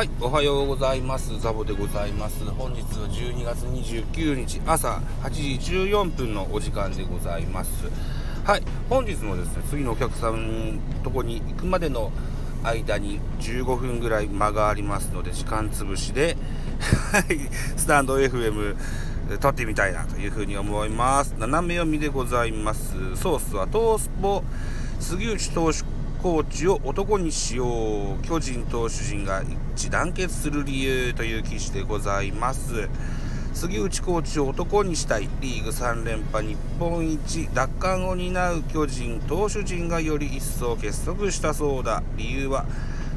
はい、おはようございます。ザボでございます。本日は12月29日朝8時14分のお時間でございます。はい、本日もですね、次のお客さんのとこに行くまでの間に15分ぐらい間がありますので、時間つぶしで、はい、スタンド FM 撮ってみたいなというふうに思います。斜め読みでございます。ソースはトースポ、杉内投手コーチを男にしよう巨人投手陣が一致団結する理由という記事でございます。杉内コーチを男にしたい。リーグ3連覇日本一。奪還を担う巨人投手陣がより一層結束したそうだ。理由は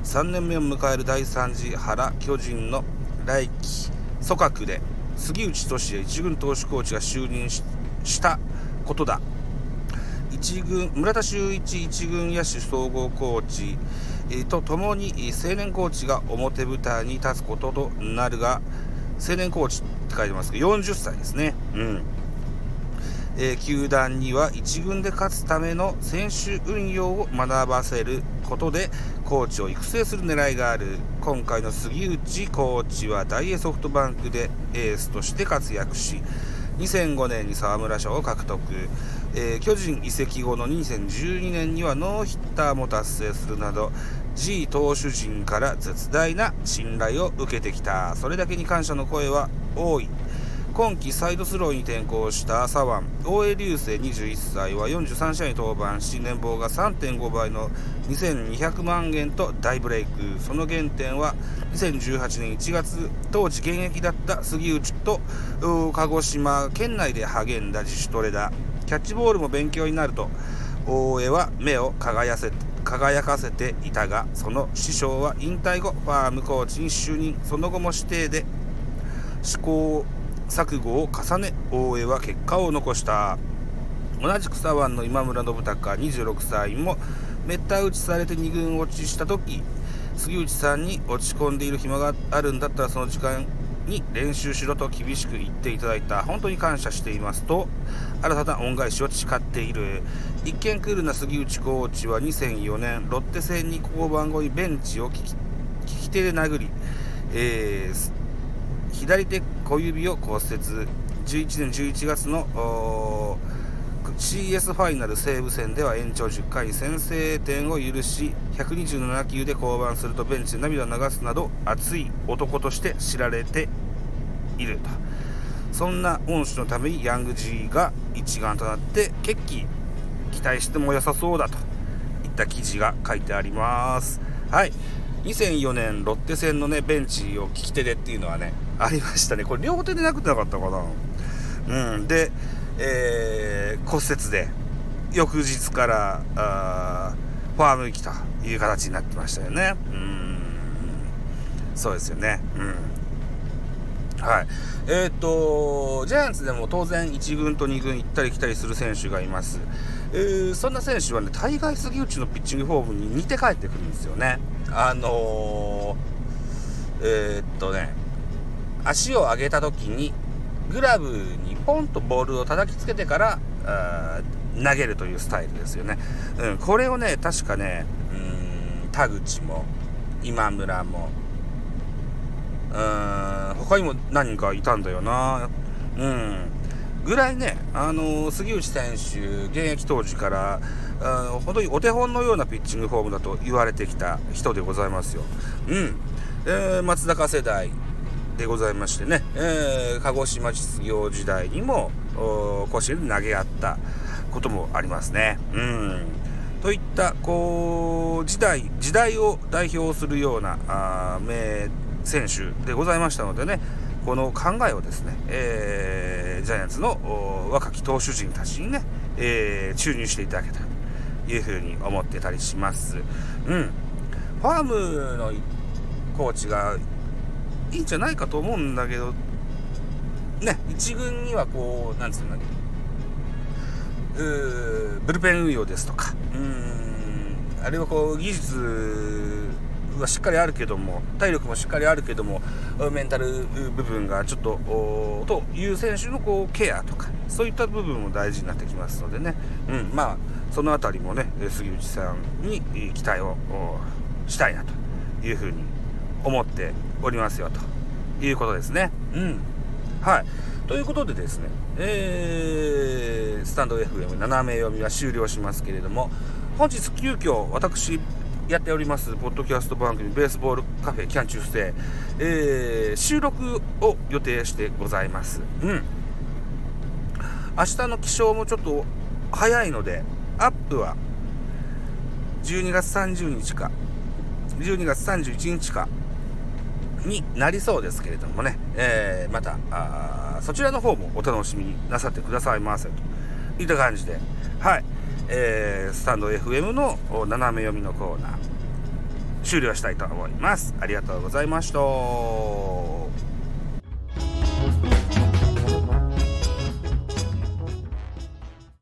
3年目を迎える第3次原巨人の来季。組閣で杉内俊也一軍投手コーチが就任したことだ。一軍村田修一一軍野手総合コーチ、とともに青年コーチが表舞台に立つこととなるが青年コーチって書いてますけど40歳ですね。うん。えー、球団には1軍で勝つための選手運用を学ばせることでコーチを育成する狙いがある。今回の杉内コーチは大英ソフトバンクでエースとして活躍し2005年に沢村賞を獲得、えー、巨人移籍後の2012年にはノーヒッターも達成するなど G 投手陣から絶大な信頼を受けてきた。それだけに感謝の声は多い。今季サイドスローに転向した左腕大江流星21歳は43試合に登板し年俸が3.5倍の2200万円と大ブレイク。その原点は2018年1月当時現役だった杉内と鹿児島県内で励んだ自主トレだ。キャッチボールも勉強になると大江は目を輝せ輝かせていたがその師匠は引退後ファームコーチに就任。その後も指定で試行錯誤を重ね大江は結果を残した。同じく左腕の今村信孝26歳もめった打ちされて2軍落ちした時杉内さんに落ち込んでいる暇があるんだったらその時間に練習しろと厳しく言っていただいた本当に感謝していますと新たな恩返しを誓っている。一見クールな杉内コーチは2004年ロッテ戦に降板後にベンチを利き利き手で殴り、えー左手小指を骨折。11年11月の CS ファイナル西武戦では延長10回先制点を許し127球で降板するとベンチで涙を流すなど熱い男として知られていると。そんな恩師のためにヤング G が一丸となって決起期待しても良さそうだと。いった記事が書いてあります。はい。2004年ロッテ戦のねベンチを利き手でっていうのはねありましたね。これ両手でなくてなかったかな。うん。で、えー、骨折で翌日からあファームに来たという形になってましたよね。うん。そうですよね。うん。はい。えっ、ー、とジャイアンツでも当然1軍と2軍行ったり来たりする選手がいます。えー、そんな選手はね大概杉内のピッチングフォームに似て帰ってくるんですよね。あのー、えー、っとね足を上げた時にグラブにポンとボールを叩きつけてから投げるというスタイルですよね、うん、これをね確かねうん田口も今村もうん他にも何かいたんだよなうんぐらいね、あのー、杉内選手、現役当時から、あ本当にお手本のようなピッチングフォームだと言われてきた人でございますよ。うん。えー、松坂世代でございましてね、えー、鹿児島実業時代にも、甲子園で投げ合ったこともありますね。うん。といった、こう、時代、時代を代表するような、あ名選手でございましたのでね、この考えをですね、えー、ジャイアンツの若き投手陣たちにね、えー、注入していただけたというふうに思ってたりします。うん。ファームのコーチがいいんじゃないかと思うんだけど、ね、1軍にはこう、なんつうの、うブルペン運用ですとか、うん、あるいはこう、技術はしっかりあるけども体力もしっかりあるけどもメンタル部分がちょっとという選手のこうケアとかそういった部分も大事になってきますのでね、うん、まあその辺りもね杉内さんに期待をしたいなというふうに思っておりますよということですね。うん。はい。ということでですね、えー、スタンド FM 斜め読みは終了しますけれども、本日急遽私やっておりますポッドキャスト番組ベースボールカフェキャンチューステえー、収録を予定してございます。うん。明日の気象もちょっと早いので、アップは12月30日か、12月31日かになりそうですけれどもね、えー、また、あそちらの方もお楽しみになさってくださいませと。いった感じで、はい、えー、スタンド FM の斜め読みのコーナー、終了したいと思います。ありがとうございました。